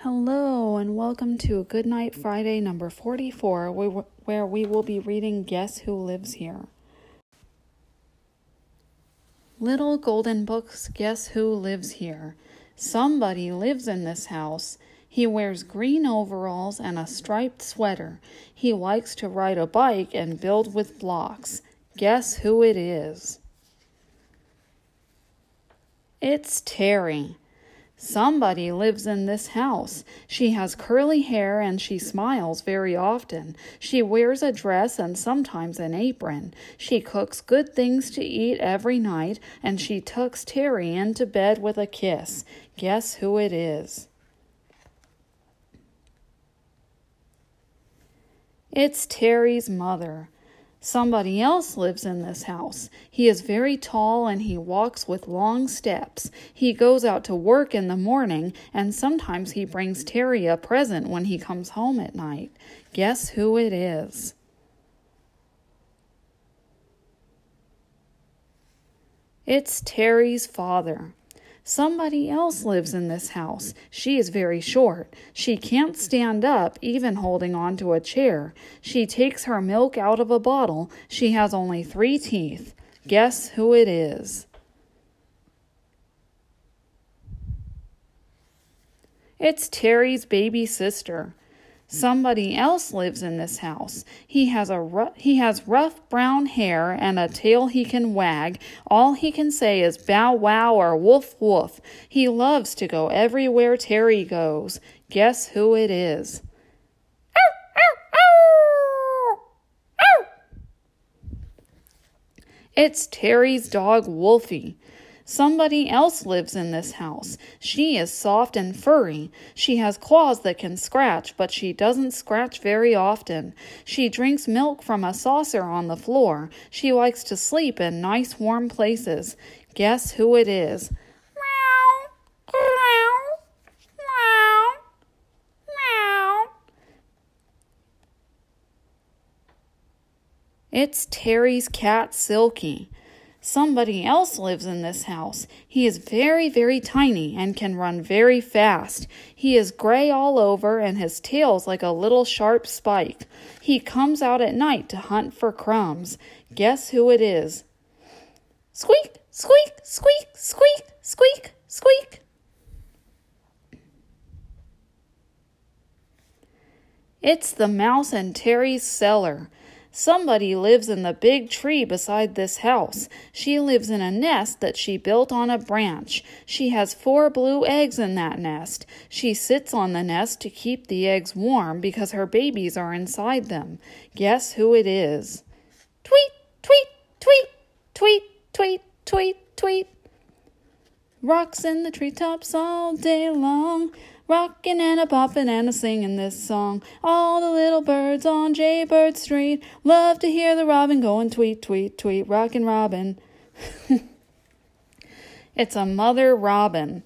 Hello, and welcome to Good Night Friday number 44, where we will be reading Guess Who Lives Here. Little Golden Books, Guess Who Lives Here? Somebody lives in this house. He wears green overalls and a striped sweater. He likes to ride a bike and build with blocks. Guess who it is? It's Terry. Somebody lives in this house. She has curly hair and she smiles very often. She wears a dress and sometimes an apron. She cooks good things to eat every night and she tucks Terry into bed with a kiss. Guess who it is? It's Terry's mother. Somebody else lives in this house. He is very tall and he walks with long steps. He goes out to work in the morning and sometimes he brings Terry a present when he comes home at night. Guess who it is? It's Terry's father. Somebody else lives in this house. She is very short. She can't stand up, even holding on to a chair. She takes her milk out of a bottle. She has only three teeth. Guess who it is? It's Terry's baby sister. Somebody else lives in this house. He has a ru- he has rough brown hair and a tail he can wag. All he can say is bow wow or woof woof. He loves to go everywhere Terry goes. Guess who it is? It's Terry's dog Wolfie. Somebody else lives in this house. She is soft and furry. She has claws that can scratch, but she doesn't scratch very often. She drinks milk from a saucer on the floor. She likes to sleep in nice warm places. Guess who it is? It's Terry's cat Silky. Somebody else lives in this house. He is very, very tiny and can run very fast. He is gray all over and his tail's like a little sharp spike. He comes out at night to hunt for crumbs. Guess who it is? Squeak, squeak, squeak, squeak, squeak, squeak. It's the mouse in Terry's cellar. Somebody lives in the big tree beside this house. She lives in a nest that she built on a branch. She has four blue eggs in that nest. She sits on the nest to keep the eggs warm because her babies are inside them. Guess who it is? Tweet, tweet, tweet, tweet, tweet, tweet, tweet. Rocks in the treetops all day long. Rockin' and a poppin' and a singin' this song. All the little birds on Jaybird Street love to hear the robin goin' tweet, tweet, tweet, rockin' robin. it's a mother robin.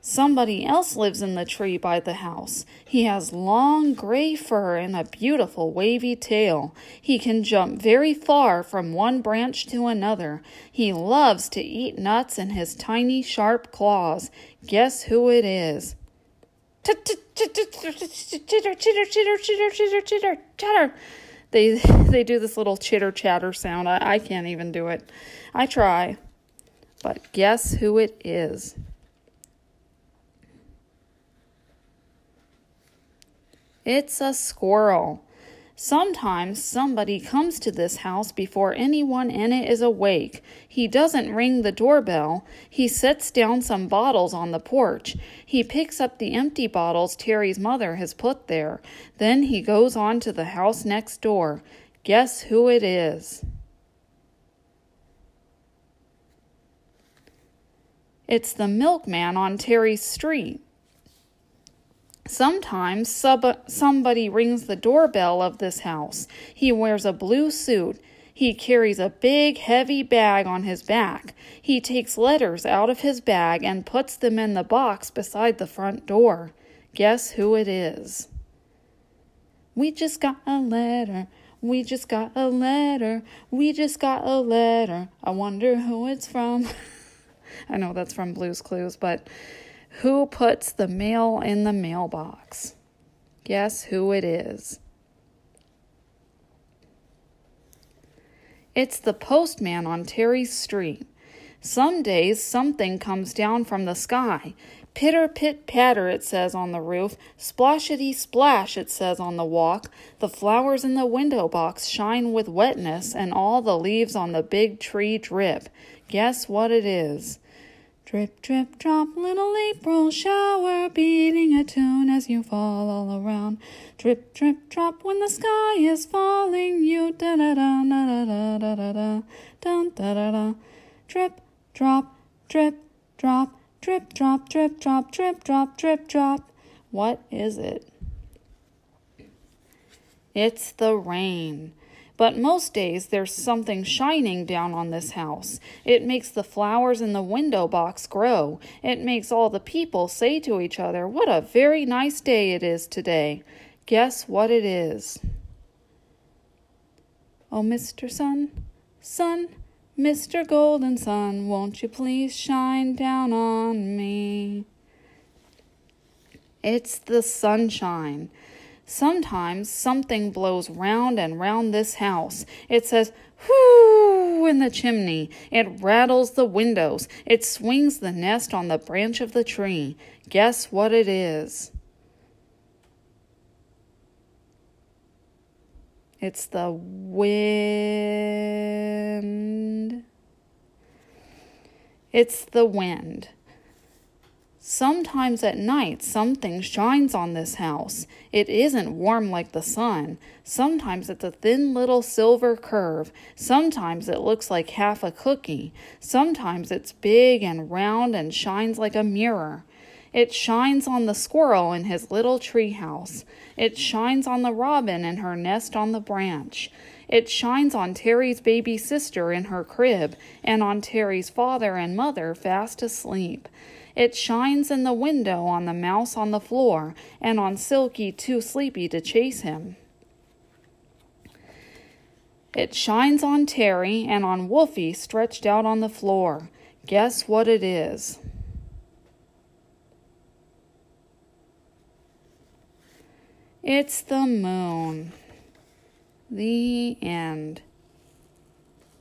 Somebody else lives in the tree by the house. He has long gray fur and a beautiful wavy tail. He can jump very far from one branch to another. He loves to eat nuts in his tiny sharp claws. Guess who it is? Chitter, chitter, chitter, chitter, chitter, chitter, chatter. They they do this little chitter chatter sound. I, I can't even do it. I try. But guess who it is? It's a squirrel. Sometimes somebody comes to this house before anyone in it is awake. He doesn't ring the doorbell. He sets down some bottles on the porch. He picks up the empty bottles Terry's mother has put there. Then he goes on to the house next door. Guess who it is? It's the milkman on Terry's street. Sometimes sub- somebody rings the doorbell of this house. He wears a blue suit. He carries a big, heavy bag on his back. He takes letters out of his bag and puts them in the box beside the front door. Guess who it is? We just got a letter. We just got a letter. We just got a letter. I wonder who it's from. I know that's from Blue's Clues, but Who puts the mail in the mailbox? Guess who it is? It's the postman on Terry's street. Some days something comes down from the sky. Pitter pit patter, it says on the roof. Splashety splash, it says on the walk. The flowers in the window box shine with wetness, and all the leaves on the big tree drip. Guess what it is? Drip, drip, drop, little April shower, beating a tune as you fall all around. Drip, drip, drop, when the sky is falling, you da da da da da da da da da da da da. Drip, drop, drip, drop, drip, drop, drip, drop, drip, drop, drip, drop. What is it? It's the rain. But most days there's something shining down on this house. It makes the flowers in the window box grow. It makes all the people say to each other, What a very nice day it is today. Guess what it is? Oh, Mr. Sun, Sun, Mr. Golden Sun, won't you please shine down on me? It's the sunshine. Sometimes something blows round and round this house. It says, whoo, in the chimney. It rattles the windows. It swings the nest on the branch of the tree. Guess what it is? It's the wind. It's the wind. Sometimes at night something shines on this house. It isn't warm like the sun. Sometimes it's a thin little silver curve. Sometimes it looks like half a cookie. Sometimes it's big and round and shines like a mirror. It shines on the squirrel in his little tree house. It shines on the robin in her nest on the branch. It shines on Terry's baby sister in her crib and on Terry's father and mother fast asleep. It shines in the window on the mouse on the floor and on Silky too sleepy to chase him. It shines on Terry and on Wolfie stretched out on the floor. Guess what it is? It's the moon. The end.